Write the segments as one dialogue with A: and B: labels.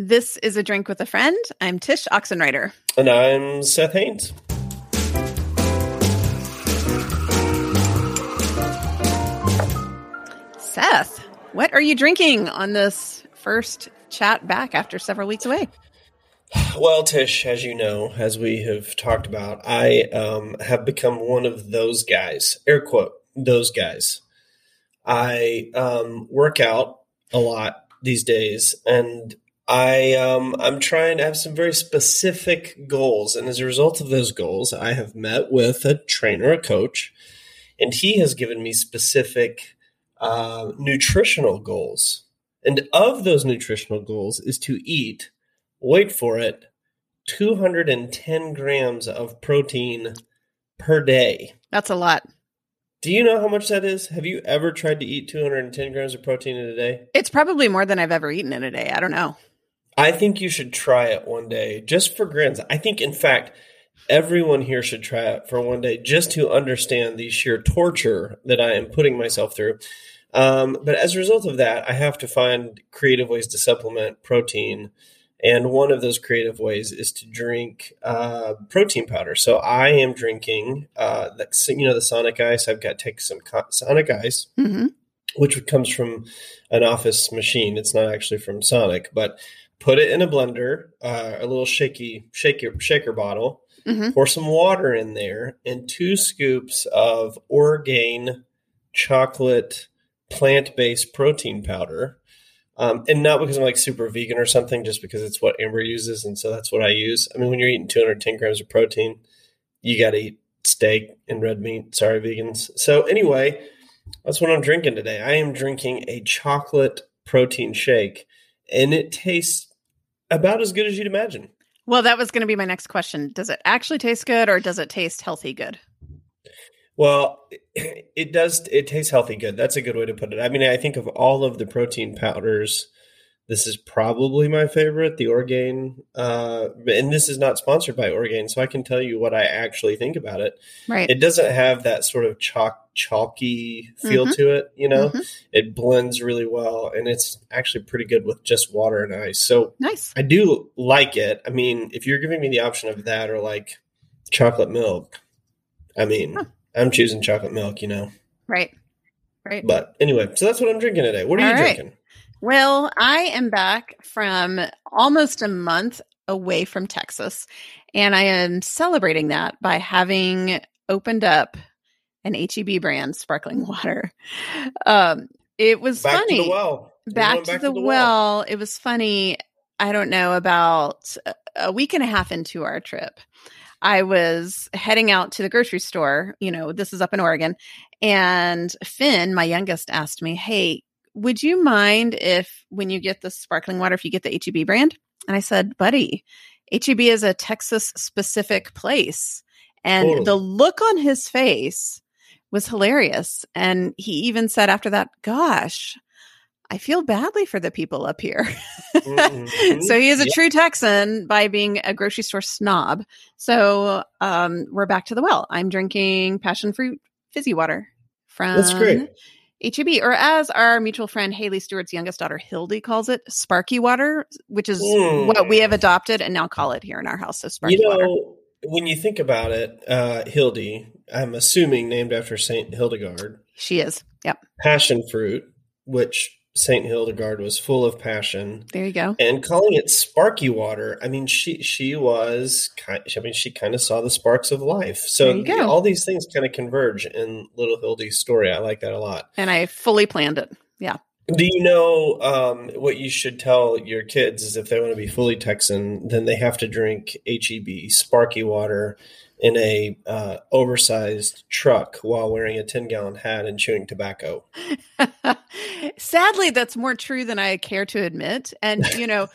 A: This is a drink with a friend. I'm Tsh Oxenreider.
B: And I'm Seth Haines.
A: Seth, what are you drinking on this first chat back after several weeks away?
B: Well, Tsh, as you know, as we have talked about, I um, have become one of those guys, air quote, those guys. I um, work out a lot these days, and I um, I'm trying to have some very specific goals, and as a result of those goals, I have met with a trainer, a coach, and he has given me specific uh, nutritional goals. And of those nutritional goals is to eat, wait for it, 210 grams of protein per day.
A: That's a lot.
B: Do you know how much that is? Have you ever tried to eat 210 grams of protein in a day?
A: It's probably more than I've ever eaten in a day. I don't know.
B: I think you should try it one day just for grins. I think, in fact, everyone here should try it for one day just to understand the sheer torture that I am putting myself through. Um, but as a result of that, I have to find creative ways to supplement protein. And one of those creative ways is to drink uh, protein powder. So I am drinking, uh, the, you know, the Sonic Ice. I've got to take some Sonic Ice, mm-hmm. which comes from an office machine. It's not actually from Sonic, but put it in a blender, uh, a little shaky shaker shaker bottle, mm-hmm. pour some water in there, and two scoops of Orgain chocolate plant based protein powder. Um, and not because I'm like super vegan or something, just because it's what Amber uses, and so that's what I use. I mean, when you're eating 210 grams of protein, you got to eat steak and red meat. Sorry, vegans. So anyway, that's what I'm drinking today. I am drinking a chocolate protein shake, and it tastes about as good as you'd imagine.
A: Well, that was going to be my next question. Does it actually taste good or does it taste healthy good?
B: Well, it does. It tastes healthy good. That's a good way to put it. I mean, I think of all of the protein powders, this is probably my favorite, the Orgain. Uh, and this is not sponsored by Orgain, so I can tell you what I actually think about it.
A: Right.
B: It doesn't have that sort of chalk chalky feel mm-hmm. to it. You know, mm-hmm. it blends really well, and it's actually pretty good with just water and ice. So
A: nice.
B: I do like it. I mean, if you're giving me the option of that or like chocolate milk, I mean, huh. I'm choosing chocolate milk. You know.
A: Right. Right.
B: But anyway, so that's what I'm drinking today. What are All you right. drinking?
A: Well, I am back from almost a month away from Texas, and I am celebrating that by having opened up an HEB brand sparkling water. Um, it was
B: back
A: funny.
B: To the well.
A: Back, to, back the to the, well. well. It was funny. I don't know about a week and a half into our trip. I was heading out to the grocery store. You know, this is up in Oregon. And Finn, my youngest, asked me, Hey, would you mind if when you get the sparkling water, if you get the HEB brand? And I said, buddy, HEB is a Texas specific place. And totally. the look on his face was hilarious. And he even said after that, gosh, I feel badly for the people up here. mm-hmm. so he is a yep. true Texan by being a grocery store snob. So um, we're back to the well. I'm drinking passion fruit fizzy water from
B: That's great.
A: HEB, or as our mutual friend Haley Stewart's youngest daughter Hildy calls it, Sparky Water, which is mm. what we have adopted and now call it here in our house. So Sparky
B: you know,
A: Water.
B: When you think about it, uh, Hildy, I'm assuming named after Saint Hildegard.
A: She is. Yep.
B: Passion fruit, which Saint Hildegard was full of passion.
A: There you go.
B: And calling it sparky water, I mean, she she was kind. I mean, she kind of saw the sparks of life. So all these things kind of converge in Little Hildy's story. I like that a lot.
A: And I fully planned it. Yeah.
B: Do you know um, what you should tell your kids is if they want to be fully Texan, then they have to drink HEB sparky water in a uh, oversized truck while wearing a 10 gallon hat and chewing tobacco.
A: Sadly, that's more true than I care to admit. And, you know,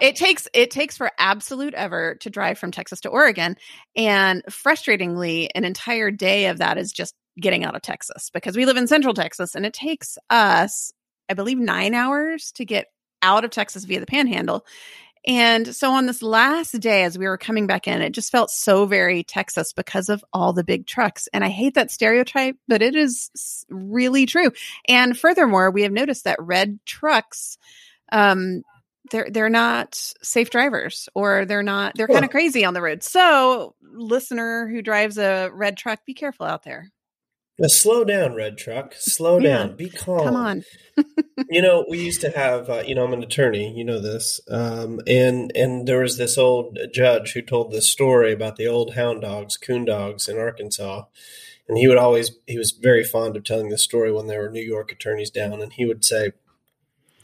A: it takes, it takes for absolute ever to drive from Texas to Oregon. And frustratingly, an entire day of that is just getting out of Texas because we live in central Texas and it takes us, I believe, nine hours to get out of Texas via the panhandle. And so on this last day, as we were coming back in, it just felt so very Texas because of all the big trucks. And I hate that stereotype, but it is really true. And furthermore, we have noticed that red trucks, um, they're they're not safe drivers or they're not they're kind of crazy on the road. So, listener who drives a red truck, be careful out there.
B: Now, slow down, red truck. Slow
A: Yeah.
B: down. Be calm.
A: Come on.
B: you know, we used to have. Uh, you know, I'm an attorney. You know this. Um, and and there was this old judge who told this story about the old hound dogs, coon dogs in Arkansas. And he would always. He was very fond of telling this story when there were New York attorneys down. And he would say,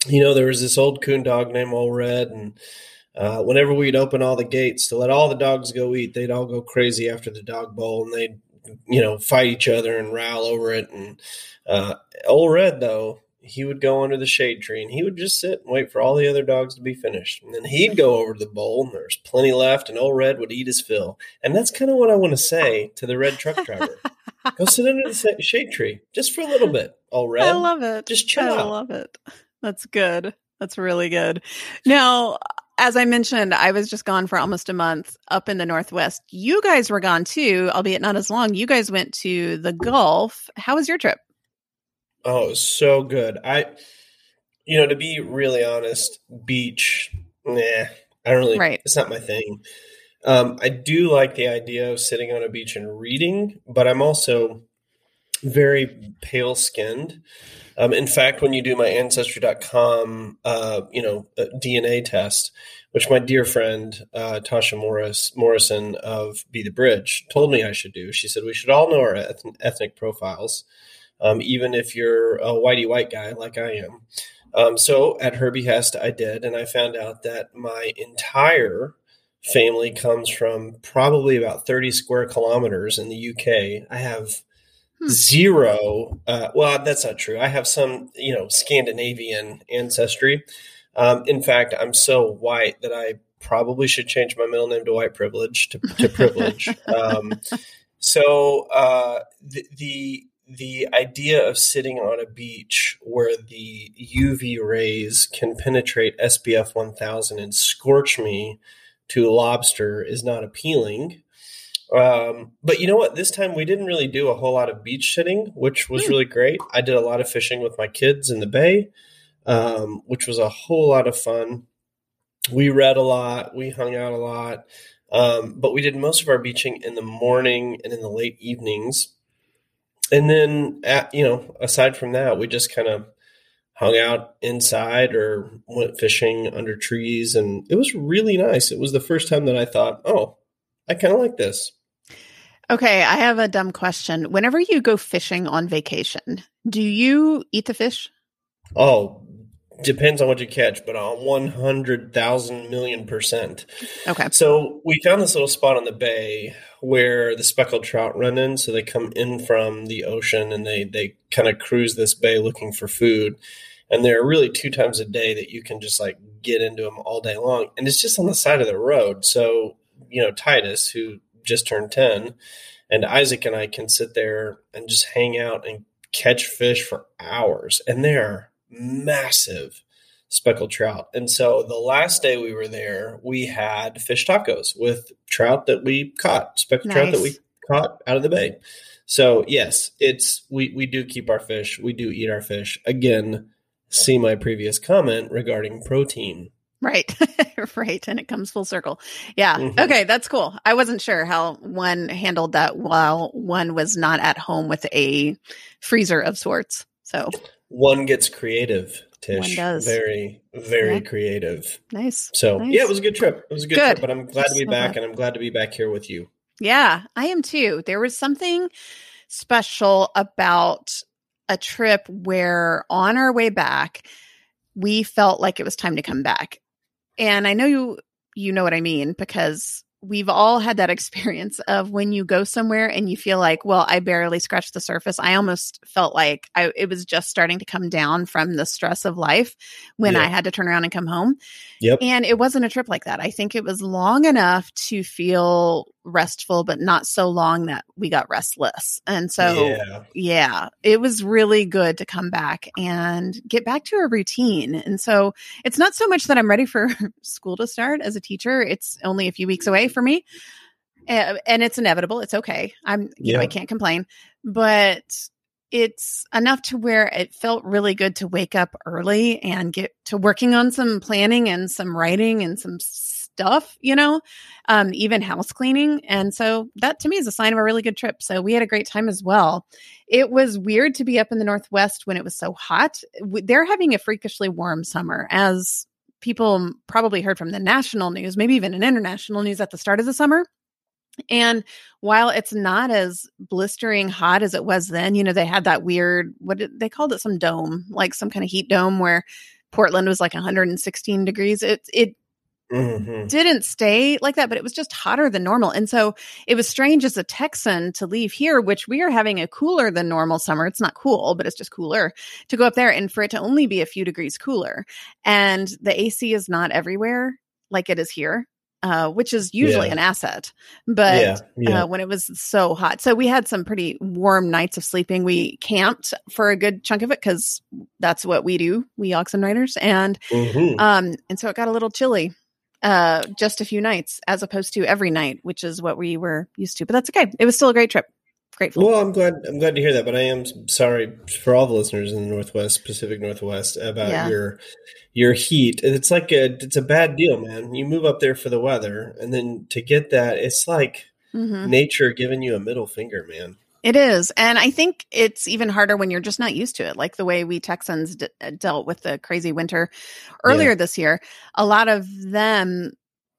B: you know, there was this old coon dog named Old Red, and uh, whenever we'd open all the gates to let all the dogs go eat, they'd all go crazy after the dog bowl, and they'd you know fight each other and rowl over it. And uh, Old Red, though, he would go under the shade tree and he would just sit and wait for all the other dogs to be finished, and then he'd go over to the bowl, and there's plenty left, and Old Red would eat his fill. And that's kind of what I want to say to the red truck driver: go sit under the shade tree just for a little bit, Old Red.
A: I love it.
B: Just chill
A: I
B: out.
A: love it. That's good. That's really good. Now, as I mentioned, I was just gone for almost a month up in the Northwest. You guys were gone too, albeit not as long. You guys went to the Gulf. How was your trip?
B: Oh, so good. I, you know, to be really honest, beach, nah, I don't really,
A: Right.
B: it's not my thing. Um, I do like the idea of sitting on a beach and reading, but I'm also very pale skinned. Um, in fact, when you do my ancestry.com, uh, you know, uh, DNA test, which my dear friend uh, Tasha Morris Morrison of Be the Bridge told me I should do. She said we should all know our eth- ethnic profiles, um, even if you're a whitey white guy like I am. Um, so at her behest, I did, and I found out that my entire family comes from probably about 30 square kilometers in the UK. I have
A: Hmm.
B: zero. Uh, well, that's not true. I have some, you know, Scandinavian ancestry. Um, in fact, I'm so white that I probably should change my middle name to white privilege to, to privilege. um, so uh, the, the the idea of sitting on a beach where the UV rays can penetrate SPF 1000 and scorch me to a lobster is not appealing. Um, but you know what? This time we didn't really do a whole lot of beach sitting, which was
A: Hmm.
B: really great. I did a lot of fishing with my kids in the bay, um, which was a whole lot of fun. We read a lot, we hung out a lot, um, but we did most of our beaching in the morning and in the late evenings. And then, at, you know, aside from that, we just kind of hung out inside or went fishing under trees, and it was really nice. It was the first time that I thought, oh, I kind of like this.
A: Okay, I have a dumb question. Whenever you go fishing on vacation, do you eat the fish?
B: Oh, depends on what you catch, but on 100,000 million percent.
A: Okay.
B: So we found this little spot on the bay where the speckled trout run in. So they come in from the ocean and they, they kind of cruise this bay looking for food. And there are really two times a day that you can just like get into them all day long. And it's just on the side of the road. So, you know, Titus, who just turned 10, and Isaac and I can sit there and just hang out and catch fish for hours. And they're massive speckled trout. And so the last day we were there, we had fish tacos with trout that we caught, speckled trout that we caught out of the bay. So yes, it's we we do keep our fish. We do eat our fish. Again, see my previous comment regarding protein.
A: Right. right. And it comes full circle. Yeah.
B: Mhm.
A: Okay. That's cool. I wasn't sure how one handled that while one was not at home with a freezer of sorts. So
B: One gets creative, Tsh.
A: One does.
B: Very, very
A: Yeah.
B: creative.
A: nice.
B: So
A: Nice.
B: yeah, it was a good trip. It was a good,
A: Good.
B: trip, but I'm glad to be back and I'm glad to be back here with you.
A: Yeah, I am too. There was something special about a trip where on our way back, we felt like it was time to come back. And I know you you know what I mean because we've all had that experience of when you go somewhere and you feel like, well, I barely scratched the surface. I almost felt like I it was just starting to come down from the stress of life when. I had to turn around and come home.
B: Yep.
A: And it wasn't a trip like that. I think it was long enough to feel restful, but not so long that we got restless. And so, yeah.
B: yeah.
A: it was really good to come back and get back to a routine. And so it's not so much that I'm ready for school to start as a teacher. It's only a few weeks away for me. Uh, and it's inevitable. It's okay. I'm, you know, I can't complain, but it's enough to where it felt really good to wake up early and get to working on some planning and some writing and some stuff, you know, um, even house cleaning. And so that to me is a sign of a really good trip. So we had a great time as well. It was weird to be up in the Northwest when it was so hot. They're having a freakishly warm summer, as people probably heard from the national news, maybe even an international news at the start of the summer. And while it's not as blistering hot as it was then, you know, they had that weird, what did, they called it some dome, like some kind of heat dome where Portland was like 116 degrees. It, it Mm-hmm. didn't stay like that, but it was just hotter than normal. And so it was strange as a Texan to leave here, which we are having a cooler than normal summer. It's not cool, but it's just cooler to go up there and for it to only be a few degrees cooler. And the AC is not everywhere like it is here. Uh, which is usually yeah. an asset. But yeah, yeah. Uh, when it was so hot, so we had some pretty warm nights of sleeping. We camped for a good chunk of it because that's what we do, we Oxenreiders, and mm-hmm. um, and so it got a little chilly uh, just a few nights as opposed to every night, which is what we were used to. But that's okay. It was still a great trip. Grateful.
B: Well, I'm glad. I'm glad to hear that. But I am sorry for all the listeners in the Northwest, Pacific Northwest, about yeah. your your heat. It's like a it's a bad deal, man. You move up there for the weather, and then to get that, it's like mm-hmm. nature giving you a middle finger, man.
A: It is. And I think it's even harder when you're just not used to it, like the way we Texans d- uh, dealt with the crazy winter earlier yeah. this year. A lot of them,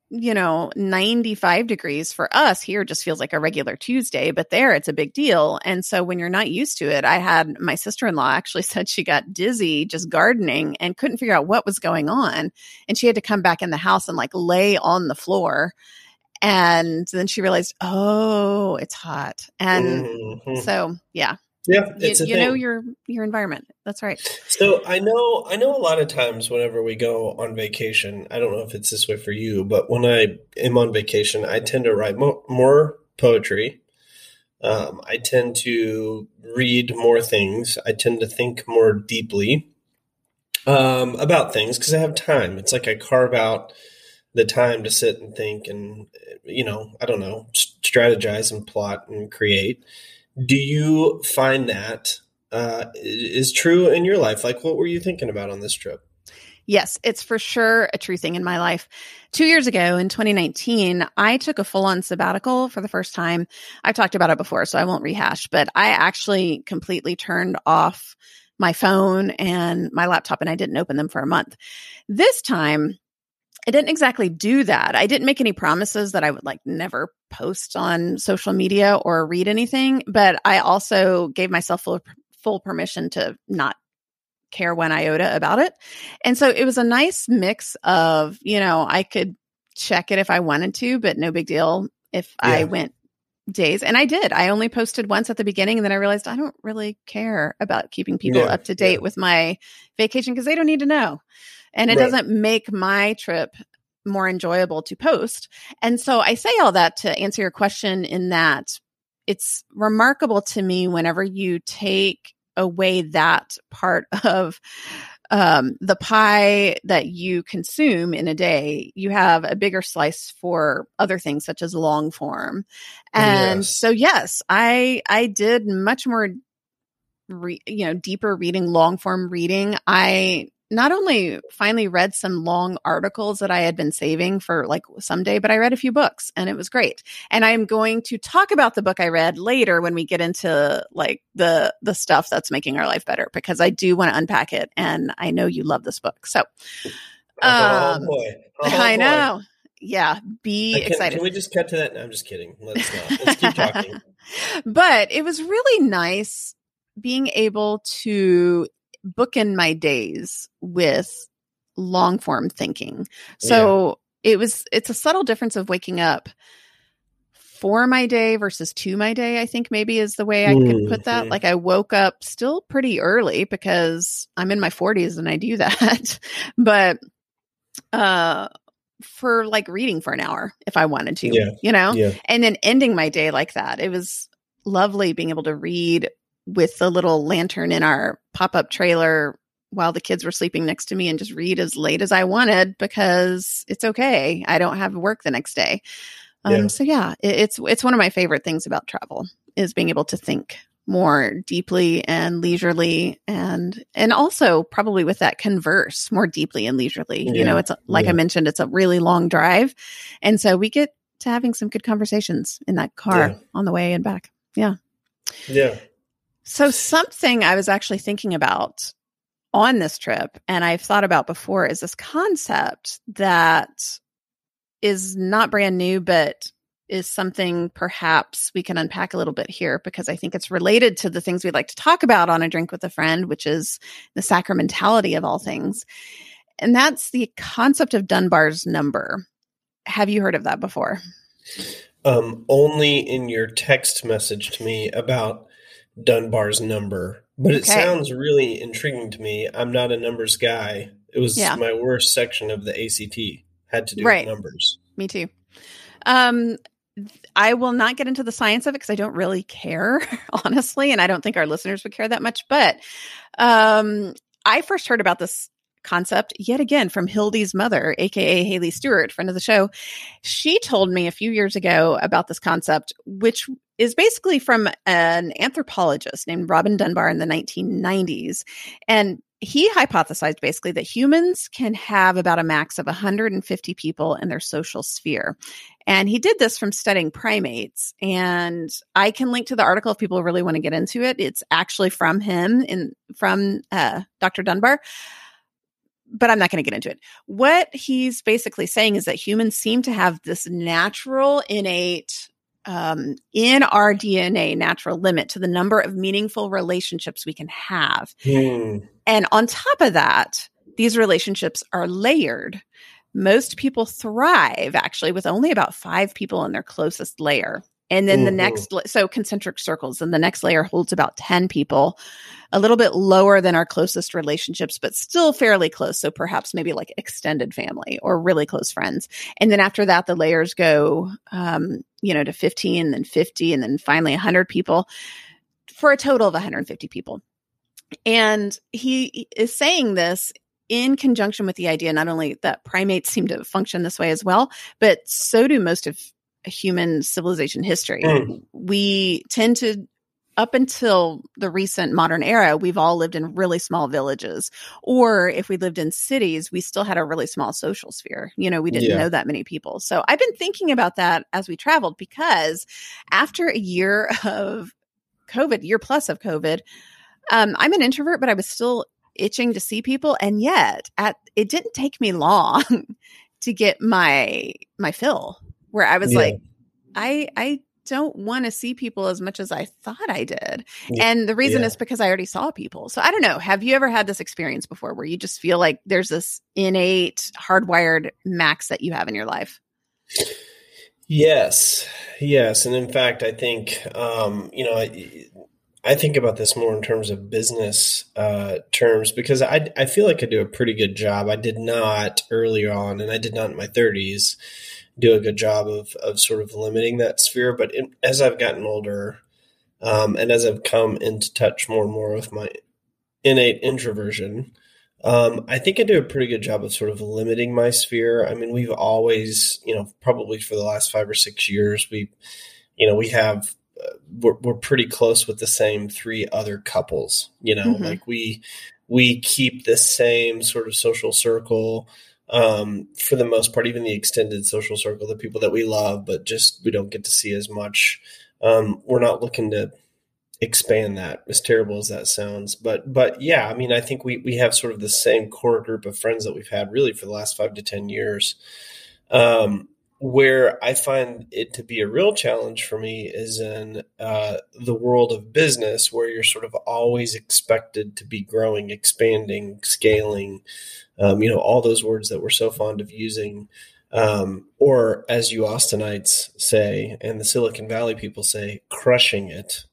A: you know, 95 degrees for us here just feels like a regular Tuesday, but there it's a big deal. And so when you're not used to it, I had my sister in law actually said she got dizzy just gardening and couldn't figure out what was going on. And she had to come back in the house and like lay on the floor and then she realized, oh, it's hot. And mm-hmm. so, yeah.
B: Yeah,
A: you, you know your your environment. That's right.
B: So I know I know a lot of times whenever we go on vacation, I don't know if it's this way for you, but when I am on vacation, I tend to write mo- more poetry. Um, I tend to read more things. I tend to think more deeply um, about things because I have time. It's like I carve out the time to sit and think and you know i don't know strategize and plot and create. Do you find that uh, is true in your life? Like what were you thinking about on this trip?
A: Yes it's for sure a true thing in my life. Two years ago in 2019 i took a full-on sabbatical for the first time. I've talked about it before so i won't rehash but i actually completely turned off my phone and my laptop and i didn't open them for a month. This time I didn't exactly do that. I didn't make any promises that I would like never post on social media or read anything, but I also gave myself full, full permission to not care one iota about it. And so it was a nice mix of, you know, I could check it if I wanted to, but no big deal if yeah. I went days. And I did. I only posted once at the beginning and then I realized I don't really care about keeping people yeah, up to date yeah. with my vacation because they don't need to know and it right. doesn't make my trip more enjoyable to post. And so I say all that to answer your question in that it's remarkable to me whenever you take away that part of um, the pie that you consume in a day, you have a bigger slice for other things such as long form. And yes. so, yes, I I did much more, re- you know, deeper reading, long form reading. I not only finally read some long articles that I had been saving for like someday, but I read a few books and it was great. And I'm going to talk about the book I read later when we get into like the the stuff that's making our life better because I do want to unpack it and I know you love this book. So
B: oh, um, oh boy. Oh
A: I know. Yeah, be
B: can,
A: excited.
B: Can we just cut to that? No, I'm just kidding. Let's not. Let's keep talking.
A: but it was really nice being able to bookend my days with long form thinking. So yeah. it was, it's a subtle difference of waking up for my day versus to my day, I think maybe is the way I mm, could put that. Mm-hmm. Like I woke up still pretty early because I'm in my 40s and I do that. but uh for like reading for an hour if I wanted to, yeah. you know? Yeah. And then ending my day like that. It was lovely being able to read with the little lantern in our pop up trailer while the kids were sleeping next to me and just read as late as I wanted because it's okay. I don't have work the next day. Um, yeah. So yeah, it, it's it's one of my favorite things about travel is being able to think more deeply and leisurely and and also probably with that converse more deeply and leisurely yeah. you know it's like yeah. i mentioned it's a really long drive and so we get to having some good conversations in that car yeah. on the way and back yeah
B: yeah
A: so something i was actually thinking about on this trip and i've thought about before is this concept that is not brand new but is something perhaps we can unpack a little bit here because I think it's related to the things we'd like to talk about on a drink with a friend, which is the sacramentality of all things. And that's the concept of Dunbar's number. Have you heard of that before?
B: Um, only in your text message to me about Dunbar's number, but it okay. sounds really intriguing to me. I'm not a numbers guy. It was yeah. my worst section of the ACT had to do right. with numbers.
A: Me too. Um, I will not get into the science of it because I don't really care, honestly, and I don't think our listeners would care that much. But um, I first heard about this concept yet again from Hildy's mother, aka Haley Stewart, friend of the show. She told me a few years ago about this concept, which is basically from an anthropologist named Robin Dunbar in the 1990s. And he hypothesized basically that humans can have about a max of 150 people in their social sphere. And he did this from studying primates. And I can link to the article if people really want to get into it. It's actually from him in from uh, Dr. Dunbar. But I'm not going to get into it. What he's basically saying is that humans seem to have this natural, innate um, in our DNA natural limit to the number of meaningful relationships we can have. Mm. And on top of that, these relationships are layered. Most people thrive actually with only about five people in their closest layer. And then mm-hmm. the next, so concentric circles, and the next layer holds about 10 people, a little bit lower than our closest relationships, but still fairly close. So perhaps maybe like extended family or really close friends. And then after that, the layers go, um, you know, to 15, then 50, and then finally 100 people for a total of 150 people. And he is saying this in conjunction with the idea not only that primates seem to function this way as well, but so do most of human civilization history. Mm. We tend to up until the recent modern era, we've all lived in really small villages. Or if we lived in cities, we still had a really small social sphere. You know, we didn't yeah. know that many people. So I've been thinking about that as we traveled because after a year of COVID, year plus of COVID, um, I'm an introvert, but I was still itching to see people. And yet at it didn't take me long to get my my fill where I was yeah. like, I I don't want to see people as much as I thought I did. And the reason yeah. is because I already saw people. So I don't know. Have you ever had this experience before where you just feel like there's this innate hardwired max that you have in your life?
B: Yes. Yes. And in fact, I think, um, you know, I, I think about this more in terms of business uh, terms because I, I feel like I do a pretty good job. I did not earlier on, and I did not in my 30s do a good job of of sort of limiting that sphere. But in, as I've gotten older, um, and as I've come into touch more and more with my innate introversion, um, I think I do a pretty good job of sort of limiting my sphere. I mean, we've always, you know, probably for the last five or six years, we, you know, we have uh, we're, we're pretty close with the same three other couples. You know, mm-hmm. like we we keep the same sort of social circle um, for the most part, even the extended social circle, the people that we love, but just we don't get to see as much. Um, we're not looking to expand that as terrible as that sounds but but yeah i mean i think we we have sort of the same core group of friends that we've had really for the last five to ten years um, where i find it to be a real challenge for me is in uh, the world of business where you're sort of always expected to be growing expanding scaling um, you know, all those words that we're so fond of using. Um, or as you Austinites say, and the Silicon Valley people say, crushing it,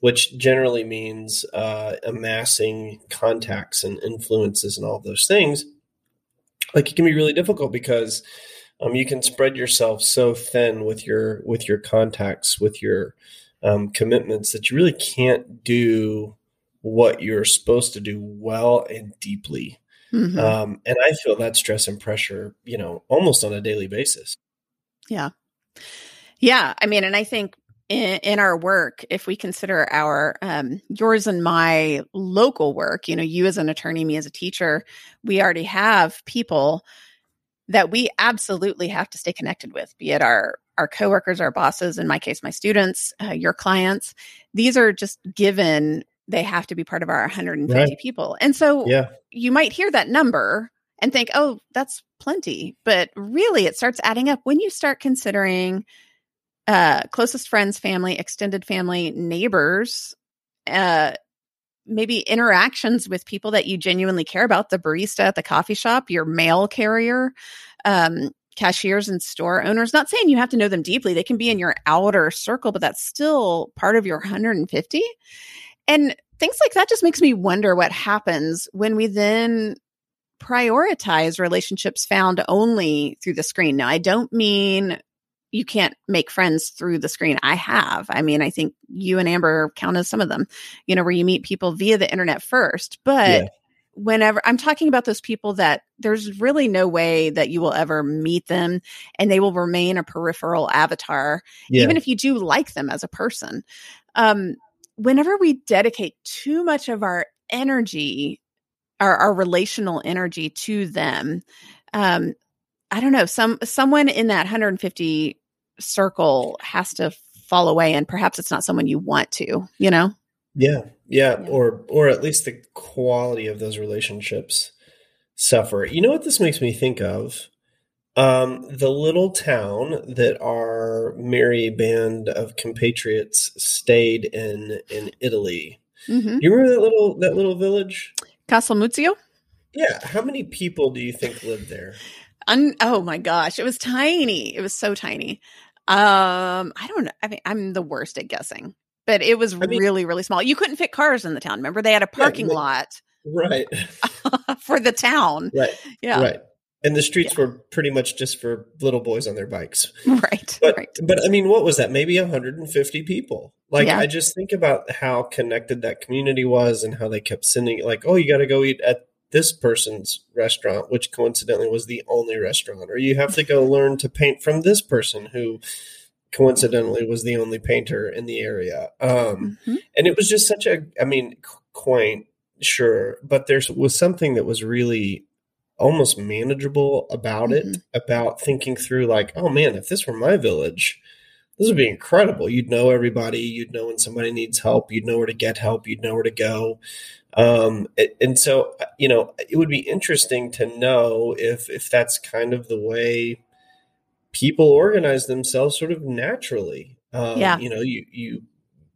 B: which generally means uh, amassing contacts and influences and all those things. Like it can be really difficult because um, you can spread yourself so thin with your with your contacts, with your um, commitments that you really can't do what you're supposed to do well and deeply. Mm-hmm. Um, and I feel that stress and pressure, you know, almost on a daily basis.
A: Yeah. Yeah. I mean, and I think in, in our work, if we consider our um, yours and my local work, you know, you as an attorney, me as a teacher, we already have people that we absolutely have to stay connected with, be it our our coworkers, our bosses, in my case, my students, uh, your clients. These are just given; they have to be part of our 150 right. people. And so,
B: yeah.
A: you might hear that number and think, "Oh, that's plenty," but really, it starts adding up when you start considering uh, closest friends, family, extended family, neighbors, uh, maybe interactions with people that you genuinely care about the barista at the coffee shop, your mail carrier, um, cashiers and store owners. Not saying you have to know them deeply, they can be in your outer circle, but that's still part of your 150. And things like that just makes me wonder what happens when we then prioritize relationships found only through the screen. Now, I don't mean you can't make friends through the screen. I have. I mean, I think you and Amber count as some of them, you know, where you meet people via the internet first. But yeah. whenever I'm talking about those people that there's really no way that you will ever meet them and they will remain a peripheral avatar, yeah. even if you do like them as a person. Um, whenever we dedicate too much of our energy, our, our relational energy to them, um, I don't know, some someone in that 150 circle has to fall away and perhaps it's not someone you want to, you know?
B: Yeah. Yeah, yeah. or or at least the quality of those relationships suffer. You know what this makes me think of? Um, the little town that our merry band of compatriots stayed in in Italy. Mm-hmm. You remember that little that little village?
A: Castelmuzio?
B: Yeah. How many people do you think lived there?
A: Un- oh my gosh, it was tiny. It was so tiny. Um, I don't know. I mean, I'm the worst at guessing, but it was I mean, really, really small. You couldn't fit cars in the town. Remember, they had a parking lot,
B: right,
A: for the town.
B: Right.
A: Yeah.
B: Right. And the streets yeah. were pretty much just for little boys on their bikes.
A: Right.
B: But,
A: right.
B: but I mean, what was that? Maybe 150 people. Like, yeah. I just think about how connected that community was and how they kept sending, like, oh, you got to go eat at this person's restaurant, which coincidentally was the only restaurant, or you have to go learn to paint from this person who coincidentally was the only painter in the area. Um, mm-hmm. And it was just such a, I mean, quaint, sure, but there was something that was really almost manageable about mm-hmm. it, about thinking through, like, oh man, if this were my village, this would be incredible. You'd know everybody. You'd know when somebody needs help. You'd know where to get help. You'd know where to go. Um, and so, you know, it would be interesting to know if if that's kind of the way people organize themselves, sort of naturally. Um,
A: yeah.
B: You know, you you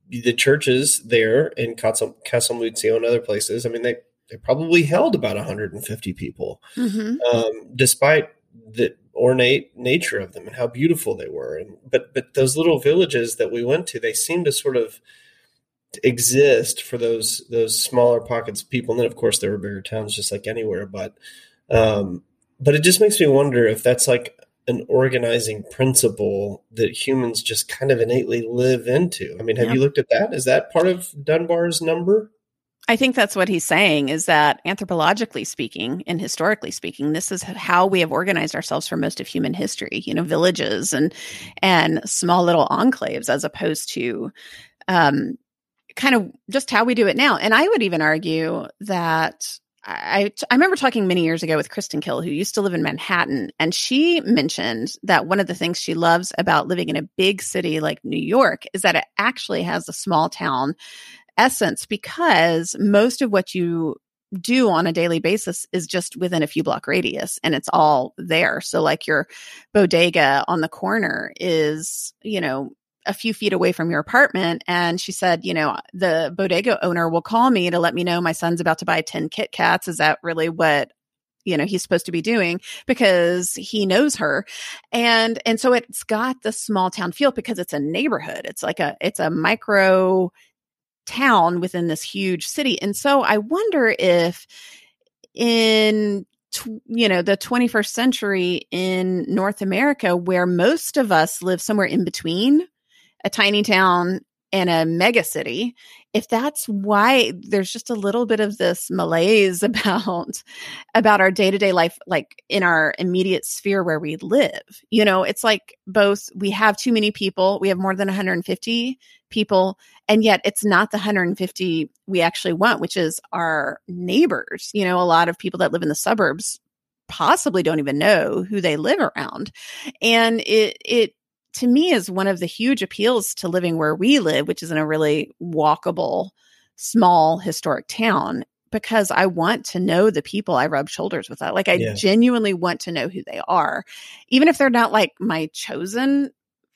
B: the churches there in Castel, Castelmuzio and other places. I mean, they they probably held about 150 people, mm-hmm. um, despite the ornate nature of them and how beautiful they were. And but but those little villages that we went to, they seemed to sort of exist for those those smaller pockets of people. And then of course there were bigger towns just like anywhere. But um, but it just makes me wonder if that's like an organizing principle that humans just kind of innately live into. I mean, have yeah. you looked at that? Is that part of Dunbar's number?
A: I think that's what he's saying is that anthropologically speaking and historically speaking, this is how we have organized ourselves for most of human history, you know, villages and and small little enclaves as opposed to um, kind of just how we do it now. And I would even argue that I, I remember talking many years ago with Kristen Kill, who used to live in Manhattan, and she mentioned that one of the things she loves about living in a big city like New York is that it actually has a small town essence because most of what you do on a daily basis is just within a few block radius and it's all there. So like your bodega on the corner is, you know, a few feet away from your apartment. And she said, you know, the bodega owner will call me to let me know my son's about to buy 10 Kit Kats. Is that really what you know he's supposed to be doing because he knows her and and so it's got the small town feel because it's a neighborhood it's like a it's a micro town within this huge city and so i wonder if in you know the 21st century in north america where most of us live somewhere in between a tiny town and a mega city if that's why there's just a little bit of this malaise about about our day-to-day life like in our immediate sphere where we live you know? It's like both we have too many people we have more than 150 people and yet it's not the 150 we actually want which is our neighbors you know? A lot of people that live in the suburbs possibly don't even know who they live around and it it to me is one of the huge appeals to living where we live, which is in a really walkable, small historic town, because I want to know the people I rub shoulders with. Uh, like I yeah. genuinely want to know who they are, even if they're not like my chosen,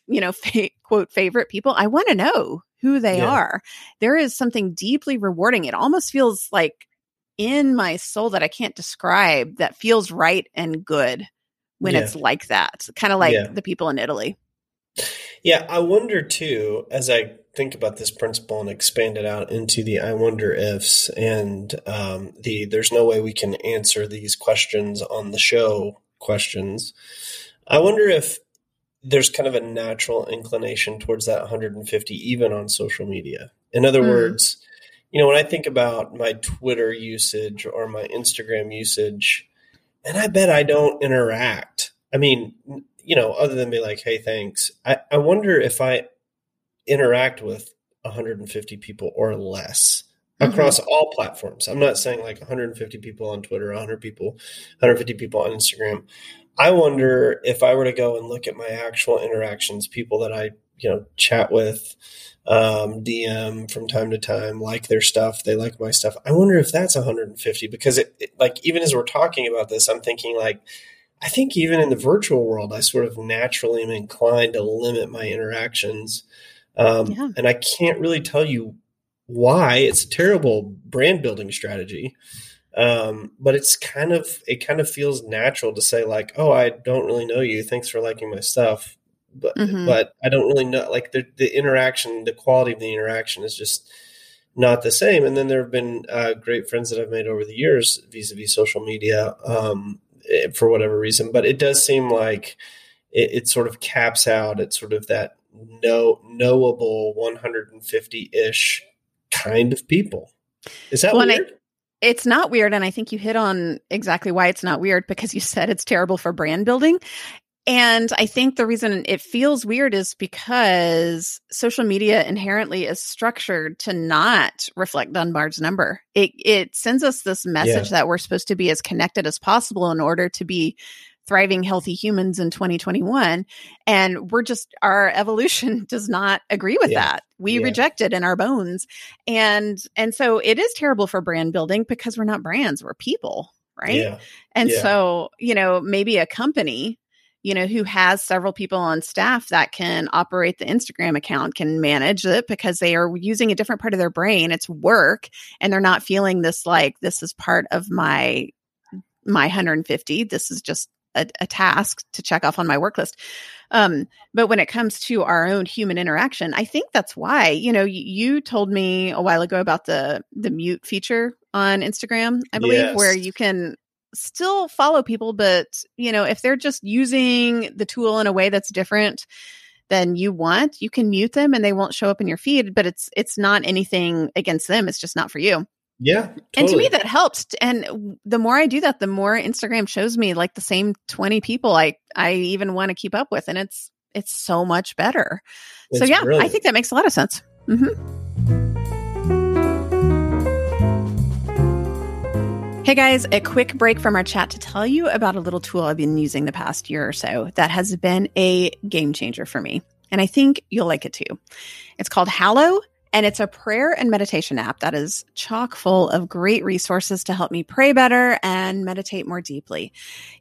A: you know, fa- quote favorite people. I want to know who they yeah. are. There is something deeply rewarding. It almost feels like in my soul that I can't describe that feels right and good when yeah. it's like that. Kind of like the people in Italy.
B: Yeah, I wonder too, as I think about this principle and expand it out into the I wonder ifs and um, the there's no way we can answer these questions on the show questions. I wonder if there's kind of a natural inclination towards that 150 even on social media. In other mm. words, you know, when I think about my Twitter usage or my Instagram usage, and I bet I don't interact. I mean, you know, other than be like, hey, thanks, I, I wonder if I interact with 150 people or less mm-hmm. across all platforms. I'm not saying like 150 people on Twitter, 100 people, 150 people on Instagram. I wonder if I were to go and look at my actual interactions, people that I, you know, chat with, um, DM from time to time, like their stuff, they like my stuff. I wonder if that's 150 because it, it like even as we're talking about this, I'm thinking like I think even in the virtual world, I sort of naturally am inclined to limit my interactions. Um, yeah. And I can't really tell you why. It's a terrible brand building strategy. Um, but it's kind of, it kind of feels natural to say, like, oh, I don't really know you. Thanks for liking my stuff. But, mm-hmm. but I don't really know, like, the, the interaction, the quality of the interaction is just, not the same. And then there have been uh, great friends that I've made over the years vis a vis social media um, for whatever reason. But it does seem like it, it sort of caps out at sort of that no knowable 150 ish kind of people. Is that well, weird? I,
A: it's not weird. And I think you hit on exactly why it's not weird because you said it's terrible for brand building. And I think the reason it feels weird is because social media inherently is structured to not reflect Dunbar's number. It it sends us this message yeah. that we're supposed to be as connected as possible in order to be thriving healthy humans in 2021 and we're just our evolution does not agree with yeah. that we yeah. reject it in our bones and and so it is terrible for brand building because we're not brands we're people right and so you know maybe a company you know, who has several people on staff that can operate the Instagram account, can manage it because they are using a different part of their brain. It's work and they're not feeling this like this is part of my my 150. This is just a, a task to check off on my work list. Um, but when it comes to our own human interaction, I think that's why, you know, you, you told me a while ago about the the mute feature on Instagram, I believe, yes. where you can still follow people, but you know, if they're just using the tool in a way that's different than you want, you can mute them and they won't show up in your feed, but it's it's not anything against them, it's just not for you.
B: Yeah. Totally.
A: And to me that helps. And the more I do that, the more Instagram shows me like the same 20 people I I even want to keep up with and it's it's so much better. It's so yeah, brilliant. I think that makes a lot of sense. Mm-hmm. Hey guys, a quick break from our chat to tell you about a little tool I've been using the past year or so that has been a game changer for me. And I think you'll like it too. It's called Hallow and it's a prayer and meditation app that is chock full of great resources to help me pray better and meditate more deeply.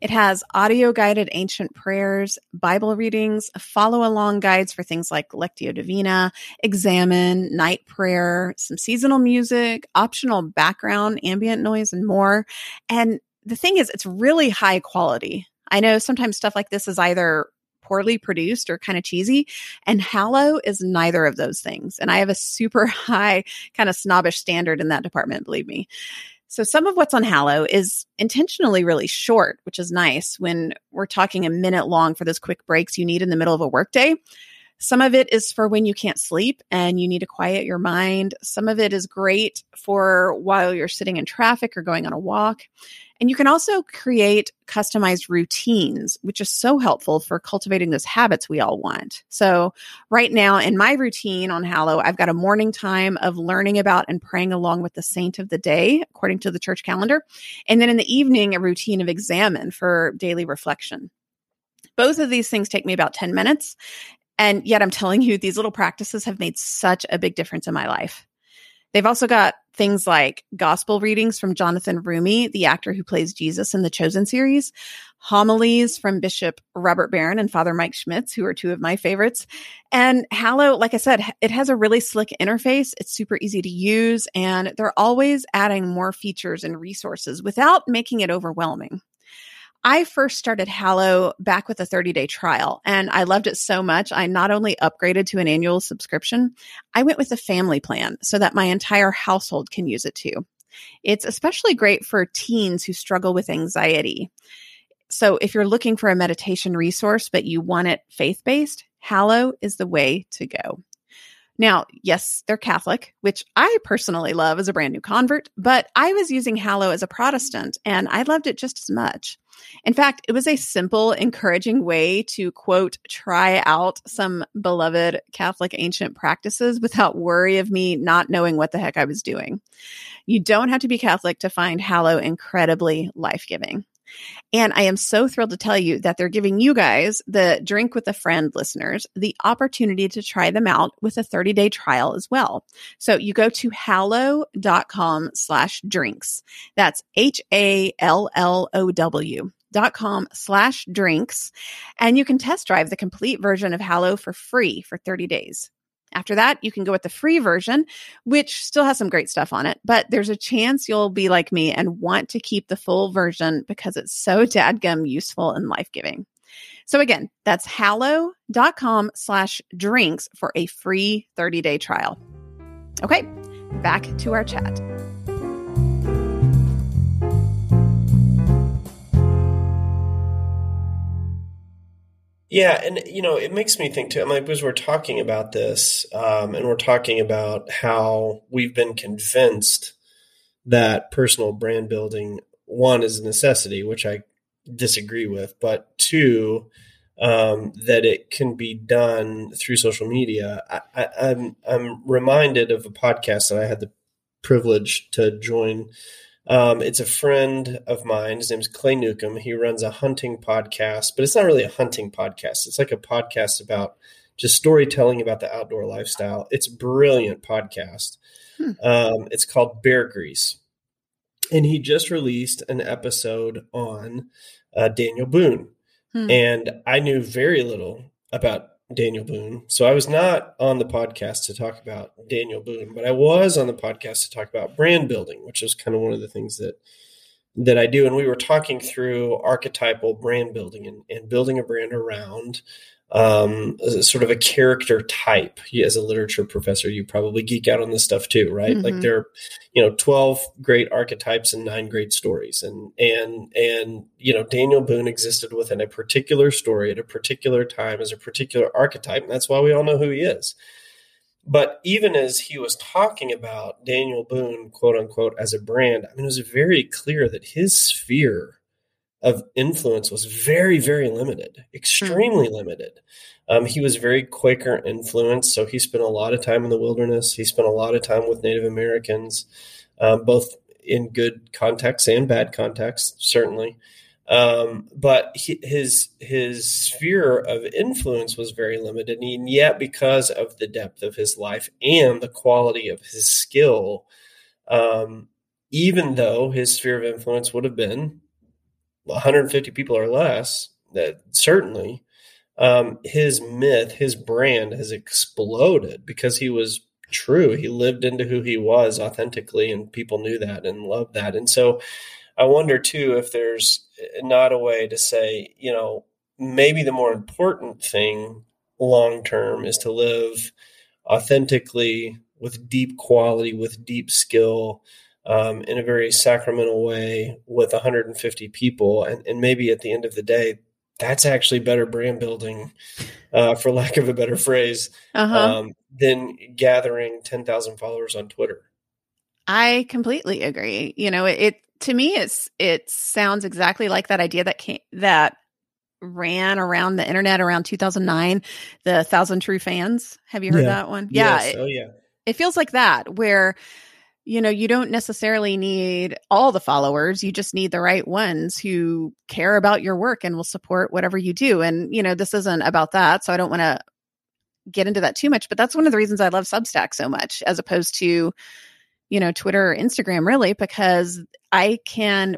A: It has audio guided ancient prayers, Bible readings, follow along guides for things like Lectio Divina, Examen, Night Prayer, some seasonal music, optional background, ambient noise, and more. And the thing is, it's really high quality. I know sometimes stuff like this is either poorly produced or kind of cheesy. And Hallow is neither of those things. And I have a super high kind of snobbish standard in that department, believe me. So some of what's on Hallow is intentionally really short, which is nice when we're talking a minute long for those quick breaks you need in the middle of a workday. Some of it is for when you can't sleep and you need to quiet your mind. Some of it is great for while you're sitting in traffic or going on a walk. And you can also create customized routines, which is so helpful for cultivating those habits we all want. So, right now in my routine on Hallow, I've got a morning time of learning about and praying along with the saint of the day, according to the church calendar. And then in the evening, a routine of examen for daily reflection. Both of these things take me about 10 minutes. And yet, I'm telling you, these little practices have made such a big difference in my life. They've also got things like gospel readings from Jonathan Roumie, the actor who plays Jesus in the Chosen series, homilies from Bishop Robert Barron and Father Mike Schmitz, who are two of my favorites. And Hallow, like I said, it has a really slick interface. It's super easy to use, and they're always adding more features and resources without making it overwhelming. I first started Hallow back with a 30 day trial and I loved it so much. I not only upgraded to an annual subscription, I went with a family plan so that my entire household can use it too. It's especially great for teens who struggle with anxiety. So if you're looking for a meditation resource, but you want it faith based, Hallow is the way to go. Now, yes, they're Catholic, which I personally love as a brand new convert, but I was using Hallow as a Protestant and I loved it just as much. In fact, it was a simple, encouraging way to quote, try out some beloved Catholic ancient practices without worry of me not knowing what the heck I was doing. You don't have to be Catholic to find Hallow incredibly life giving. And I am so thrilled to tell you that they're giving you guys, the Drink with a Friend listeners, the opportunity to try them out with a 30 day trial as well. So you go to hallow.com slash drinks. That's H A L L O W dot com slash drinks and you can test drive the complete version of hallow for free for 30 days after that, you can go with the free version, which still has some great stuff on it, but there's a chance you'll be like me and want to keep the full version because it's so dadgum useful and life giving. So again, that's hallow.com slash drinks for a free 30 day trial. Okay, back to our chat.
B: Yeah, and you know, it makes me think too. I mean, because we're talking about this, um, and we're talking about how we've been convinced that personal brand building one is a necessity, which I disagree with, but two, um, that it can be done through social media. I, I'm I'm reminded of a podcast that I had the privilege to join um, it's a friend of mine. His name is Clay Newcomb. He runs a hunting podcast, but it's not really a hunting podcast. It's like a podcast about just storytelling about the outdoor lifestyle. It's a brilliant podcast. Hmm. Um, it's called Bear Grease. And he just released an episode on uh, Daniel Boone. Hmm. And I knew very little about Daniel Boone. So I was not on the podcast to talk about Daniel Boone, but I was on the podcast to talk about brand building, which is kind of one of the things that that I do. And we were talking through archetypal brand building and, and building a brand around um, sort of a character type. As a literature professor, you probably geek out on this stuff too, right? Mm-hmm. Like there are, you know, twelve great archetypes and nine great stories, and and and you know, Daniel Boone existed within a particular story at a particular time as a particular archetype, and that's why we all know who he is. But even as he was talking about Daniel Boone, quote unquote, as a brand, I mean, it was very clear that his sphere of influence was very, very limited, extremely mm-hmm. limited. Um, he was very Quaker influenced, so he spent a lot of time in the wilderness. He spent a lot of time with Native Americans, um, both in good contexts and bad contexts, certainly. Um, but he, his his sphere of influence was very limited, and yet because of the depth of his life and the quality of his skill, um, even though his sphere of influence would have been 150 people or less, that certainly um, his myth, his brand has exploded because he was true. He lived into who he was authentically, and people knew that and loved that. And so I wonder too if there's not a way to say, you know, maybe the more important thing long term is to live authentically with deep quality, with deep skill, um, in a very sacramental way with 150 people. And, and maybe at the end of the day, that's actually better brand building, uh, for lack of a better phrase, uh-huh. um, than gathering 10,000 followers on Twitter.
A: I completely agree. You know, it, it, to me it's it sounds exactly like that idea that came that ran around the internet around 2009, the thousand true fans. Have you heard yeah. that one?
B: Yeah. Yes. Oh yeah.
A: It, it feels like that where you know, you don't necessarily need all the followers. You just need the right ones who care about your work and will support whatever you do. And, you know, this isn't about that. So I don't want to get into that too much, but that's one of the reasons I love Substack so much as opposed to, you know, Twitter or Instagram, really, because I can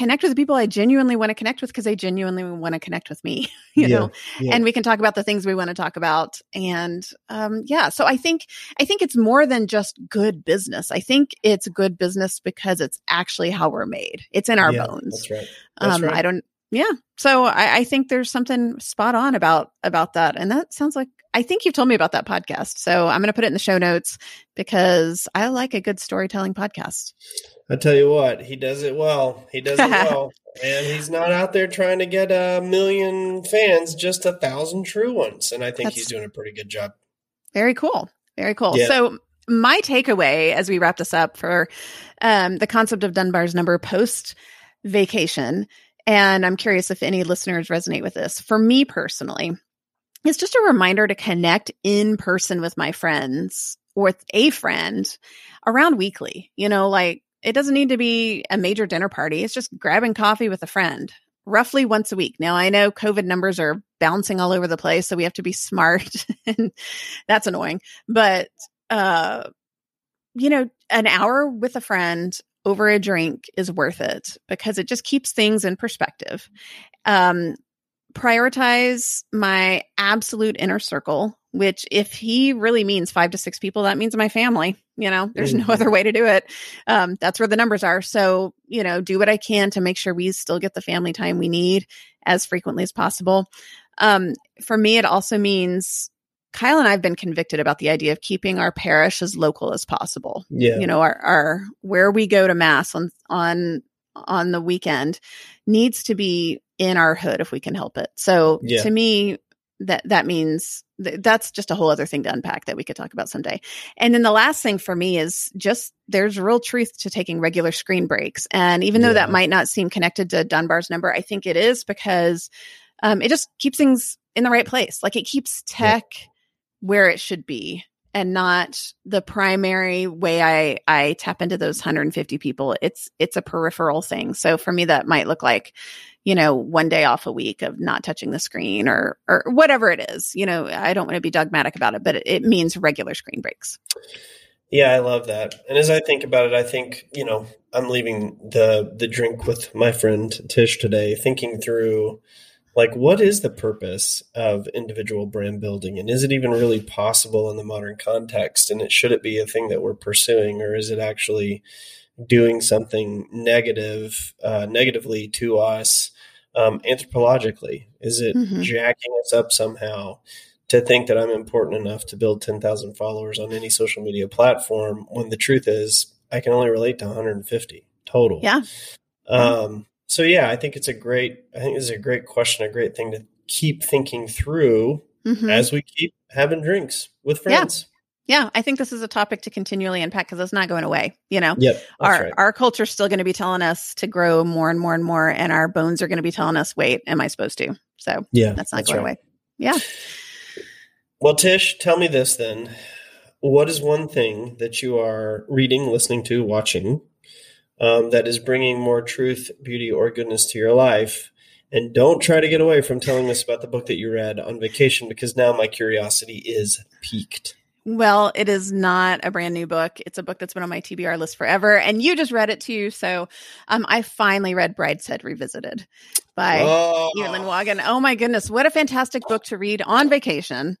A: connect with the people I genuinely want to connect with because they genuinely want to connect with me, you yeah, know, yeah. and we can talk about the things we want to talk about. And um, yeah, so I think I think it's more than just good business. I think it's good business because it's actually how we're made. It's in our
B: yeah,
A: bones.
B: That's right. That's
A: um,
B: right.
A: I don't. Yeah. So I, I think there's something spot on about about that, and that sounds like I think you've told me about that podcast. So I'm going to put it in the show notes because I like a good storytelling podcast.
B: I tell you what, he does it well. He does it well. And he's not out there trying to get a million fans, just a thousand true ones. And I think That's he's doing a pretty good job.
A: Very cool. Very cool. Yeah. So my takeaway as we wrap this up for um, the concept of Dunbar's number post vacation, and I'm curious if any listeners resonate with this. For me personally, it's just a reminder to connect in person with my friends or with a friend around weekly. You know, like it doesn't need to be a major dinner party. It's just grabbing coffee with a friend roughly once a week. Now, I know COVID numbers are bouncing all over the place, so we have to be smart, and that's annoying. But, uh, you know, an hour with a friend over a drink is worth it because it just keeps things in perspective. Um, prioritize my absolute inner circle, which if he really means five to six people, that means my family. You know, there's mm-hmm. no other way to do it. Um, that's where the numbers are. So, you know, do what I can to make sure we still get the family time we need as frequently as possible. Um, for me, it also means Kyle and I have been convicted about the idea of keeping our parish as local as possible.
B: Yeah.
A: You know, our, our where we go to mass on on on the weekend needs to be in our hood if we can help it. So yeah. to me, that that means th- that's just a whole other thing to unpack that we could talk about someday. And then the last thing for me is just there's real truth to taking regular screen breaks. And even though yeah. that might not seem connected to Dunbar's number, I think it is because um, it just keeps things in the right place. Like it keeps tech yeah. Where it should be and not the primary way I I tap into those 150 people. It's it's a peripheral thing. So for me that might look like, you know, one day off a week of not touching the screen or or whatever it is. You know, I don't want to be dogmatic about it, but it, it means regular screen breaks.
B: Yeah, I love that. And as I think about it, I think, you know, I'm leaving the the drink with my friend Tsh today thinking through like what is the purpose of individual brand building? And is it even really possible in the modern context? And it should it be a thing that we're pursuing or is it actually doing something negative uh, negatively to us um, anthropologically? Is it mm-hmm. jacking us up somehow to think that i'm important enough to build 10,000 followers on any social media platform when the truth is i can only relate to 150 total?
A: Yeah.
B: Um, so yeah, I think it's a great I think it's a great question, a great thing to keep thinking through mm-hmm. as we keep having drinks with friends.
A: Yeah. yeah. I think this is a topic to continually unpack because it's not going away. You know,
B: yep,
A: our
B: right.
A: our culture's still going to be telling us to grow more and more and more, and our bones are going to be telling us, "Wait, am I supposed to?" So
B: yeah,
A: that's not that's going right. away. Yeah.
B: Well, Tsh, tell me this then. What is one thing that you are reading, listening to, watching um, that is bringing more truth, beauty, or goodness to your life. And don't try to get away from telling us about the book that you read on vacation because now my curiosity is piqued.
A: Well, it is not a brand new book. It's a book that's been on my TBR list forever. And you just read it too. So um, I finally read Brideshead Revisited by oh. Evelyn Waugh. Oh my goodness. What a fantastic book to read on vacation.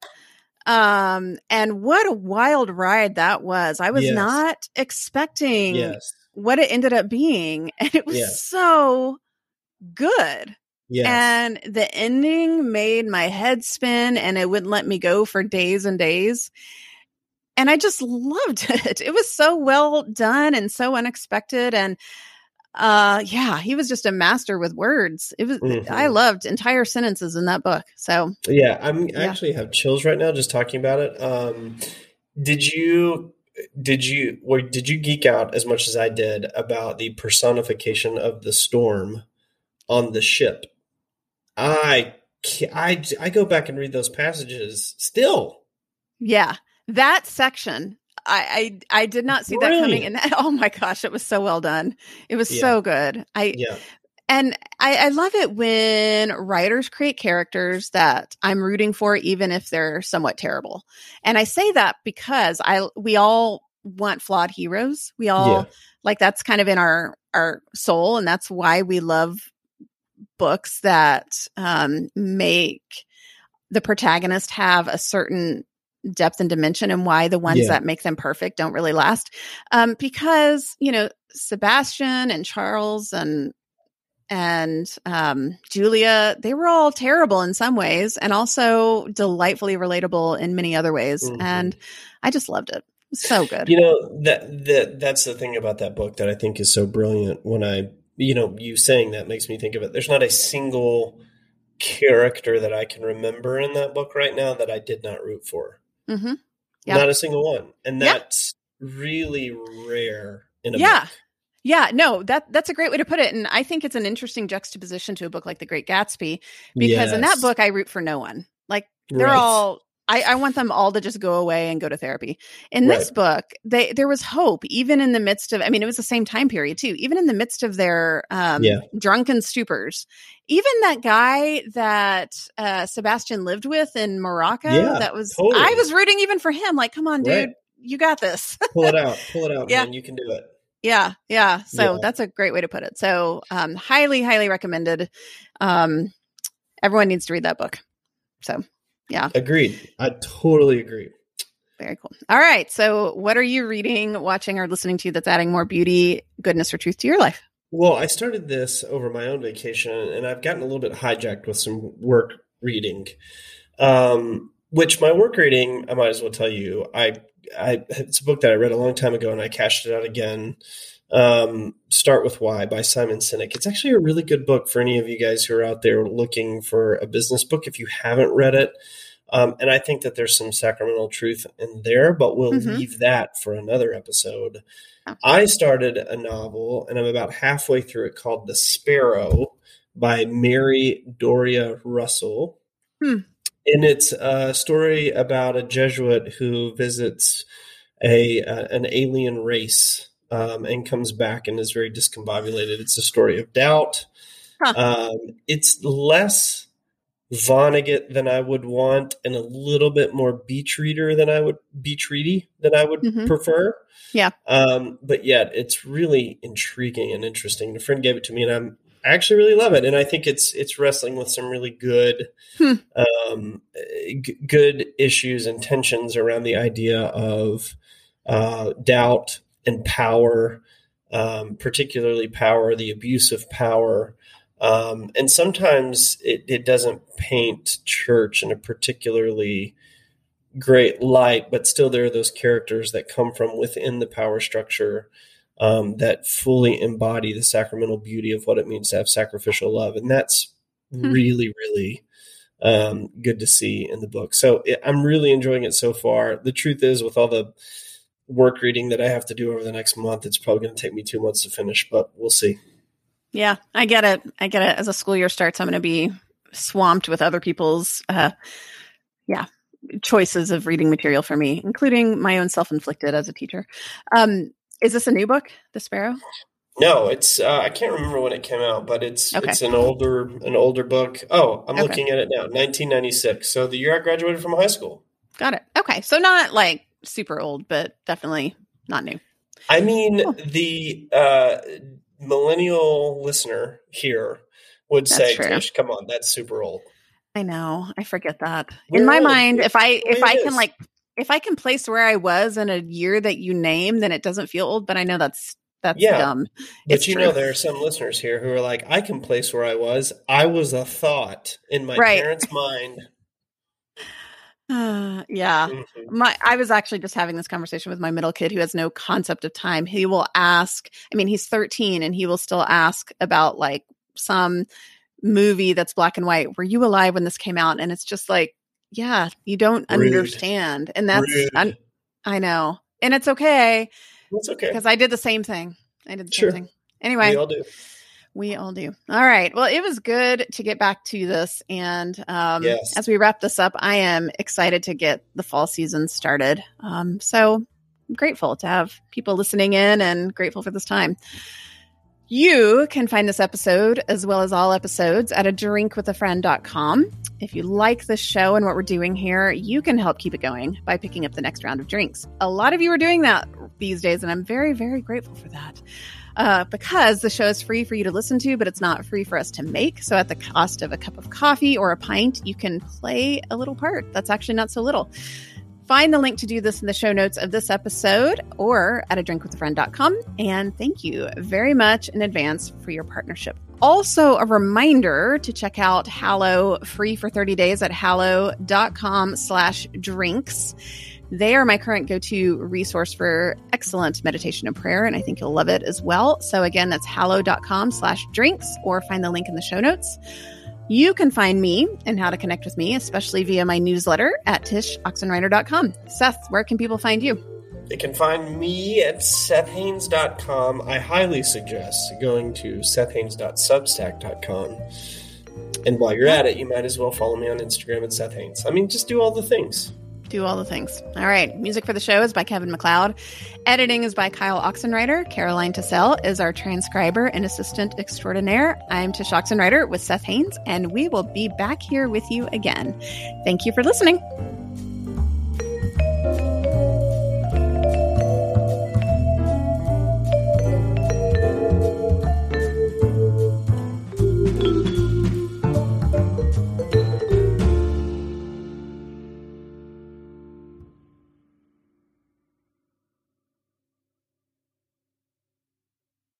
A: Um, and what a wild ride that was. I was yes. not expecting
B: yes
A: what it ended up being. And it was yes. so good.
B: Yes.
A: And the ending made my head spin and it wouldn't let me go for days and days. And I just loved it. It was so well done and so unexpected. And uh yeah he was just a master with words it was
B: Mhm.
A: i loved entire sentences in that book so
B: Yeah, I'm I
A: Yeah.
B: actually have chills right now just talking about it. Um, did you did you did you geek out as much as I did about the personification of the storm on the ship? I I I go back and read those passages still.
A: yeah that section i i, I did not see that coming and that, oh my gosh it was so well done it was
B: Yeah.
A: so good i
B: Yeah,
A: and I, I love it when writers create characters that I'm rooting for, even if they're somewhat terrible. And I say that because I we all want flawed heroes. We all
B: yeah,
A: like that's kind of in our our soul, and that's why we love books that um, make the protagonist have a certain depth and dimension and why the ones
B: Yeah.
A: that make them perfect don't really last um, because you know sebastian and charles and and um, Julia, they were all terrible in some ways and also delightfully relatable in many other ways.
B: Mhm.
A: And I just loved it. So good.
B: You know that that that's the thing about that book that I think is so brilliant. When I, you know, you saying that makes me think of it. There's not a single character that I can remember in that book right now that I did not root for.
A: Mm-hmm. Yeah.
B: Not a single one, and
A: Yeah.
B: that's really rare in a
A: Yeah.
B: book.
A: Yeah, no, that that's a great way to put it. And I think it's an interesting juxtaposition to a book like The Great Gatsby because in that book I root for no one. Like they're
B: Right.
A: all I, I want them all to just go away and go to therapy. In this book, they there was hope, even in the midst of I mean, it was the same time period too, even in the midst of their um
B: Yeah.
A: drunken stupors. Even that guy that uh Sebastian lived with in Morocco,
B: Yeah,
A: that was
B: totally.
A: I was rooting even for him. Like, come on, dude,
B: Right.
A: you got this.
B: pull it out, pull it out,
A: Yeah.
B: man. You can do it.
A: Yeah, yeah. So
B: Yeah.
A: that's a great way to put it. So um highly, highly recommended. Um everyone needs to read that book. So yeah,
B: Agreed. I totally agree.
A: very cool. All right. So what are you reading, watching, or listening to that's adding more beauty, goodness, or truth to your life?
B: Well, I started this over my own vacation, and I've gotten a little bit hijacked with some work reading. Um, which my work reading, I might as well tell you, I, I it's a book that I read a long time ago, and I cashed it out again. Um, Start with Why by Simon Sinek. It's actually a really good book for any of you guys who are out there looking for a business book. If you haven't read it, um, and I think that there's some sacramental truth in there, but we'll
A: Mhm.
B: leave that for another episode. I started a novel, and I'm about halfway through it called The Sparrow by Mary Doria Russell.
A: Hmm.
B: And it's a story about a Jesuit who visits a uh, an alien race um, and comes back and is very discombobulated. It's a story of doubt.
A: Huh.
B: Um, it's less Vonnegut than I would want, and a little bit more beach reader than I would beach ready than I would
A: Mhm.
B: prefer.
A: Yeah.
B: Um, but yet it's really intriguing and interesting. A friend gave it to me, and I'm I actually really love it, and I think it's it's wrestling with some really good,
A: Hmm.
B: um, g- good issues and tensions around the idea of uh, doubt and power, um, particularly power, the abuse of power. Um, and sometimes it, it doesn't paint church in a particularly great light, but still there are those characters that come from within the power structure um, that fully embody the sacramental beauty of what it means to have sacrificial love. And that's
A: Hmm.
B: really, really um, good to see in the book. So it, I'm really enjoying it so far. The truth is, with all the work reading that I have to do over the next month, it's probably going to take me two months to finish, but we'll see.
A: Yeah, I get it. I get it. As a school year starts, I'm going to be swamped with other people's, uh, yeah, choices of reading material for me, including my own self-inflicted as a teacher. Um, is this a new book, The Sparrow?
B: No, it's uh, I can't remember when it came out, but it's
A: Okay.
B: it's an older an older book. Oh, I'm
A: Okay.
B: looking at it now, 1996. So the year I graduated from high school.
A: Got it. Okay, so not like super old, but definitely not new.
B: I mean,
A: Cool.
B: the uh, millennial listener here would
A: That's
B: say. "Tsh, come on, that's super old."
A: I know. I forget that.
B: We're
A: in my
B: old.
A: mind, if I if I
B: it
A: can like if I can place where I was in a year that you name, then it doesn't feel old. But I know that's that's
B: Yeah.
A: dumb.
B: But
A: It's
B: you
A: true.
B: know, there are some listeners here who are like, "I can place where I was. I was a thought in my
A: Right.
B: parents' mind."
A: Uh, yeah.
B: Mhm.
A: My I was actually just having this conversation with my middle kid who has no concept of time. He will ask, I mean, he's 13 and he will still ask about like some movie that's black and white. Were you alive when this came out? And it's just like, yeah, you don't
B: Rude.
A: understand. And that's un- I know. And it's okay
B: That's okay.
A: because I did the same thing. I did the
B: Sure.
A: same thing. Anyway,
B: We all do.
A: we all do. All right. Well, it was good to get back to this. And um,
B: Yes.
A: as we wrap this up, I am excited to get the fall season started. Um, so I'm grateful to have people listening in and grateful for this time. You can find this episode as well as all episodes at a drinkwithafriend.com. If you like this show and what we're doing here, you can help keep it going by picking up the next round of drinks. A lot of you are doing that these days, and I'm very, very grateful for that uh, because the show is free for you to listen to, but it's not free for us to make. So, at the cost of a cup of coffee or a pint, you can play a little part. That's actually not so little. Find the link to do this in the show notes of this episode or at a drinkwithafriend.com. And thank you very much in advance for your partnership. Also, a reminder to check out Hallow free for 30 days at hallow.com slash drinks. They are my current go to resource for excellent meditation and prayer, and I think you'll love it as well. So, again, that's hallow.com slash drinks, or find the link in the show notes. You can find me and how to connect with me, especially via my newsletter at tshoxenreider.com. Seth, where can people find you?
B: They can find me at sethhaines.com. I highly suggest going to sethhaines.substack.com. And while you're at it, you might as well follow me on Instagram at Seth Haines. I mean, just do all the things.
A: Do all the things. All right. Music for the show is by Kevin MacLeod. Editing is by Kyle Oxenreider. Caroline Tassell is our transcriber and assistant extraordinaire. I'm Tsh Oxenreider with Seth Haines, and we will be back here with you again. Thank you for listening.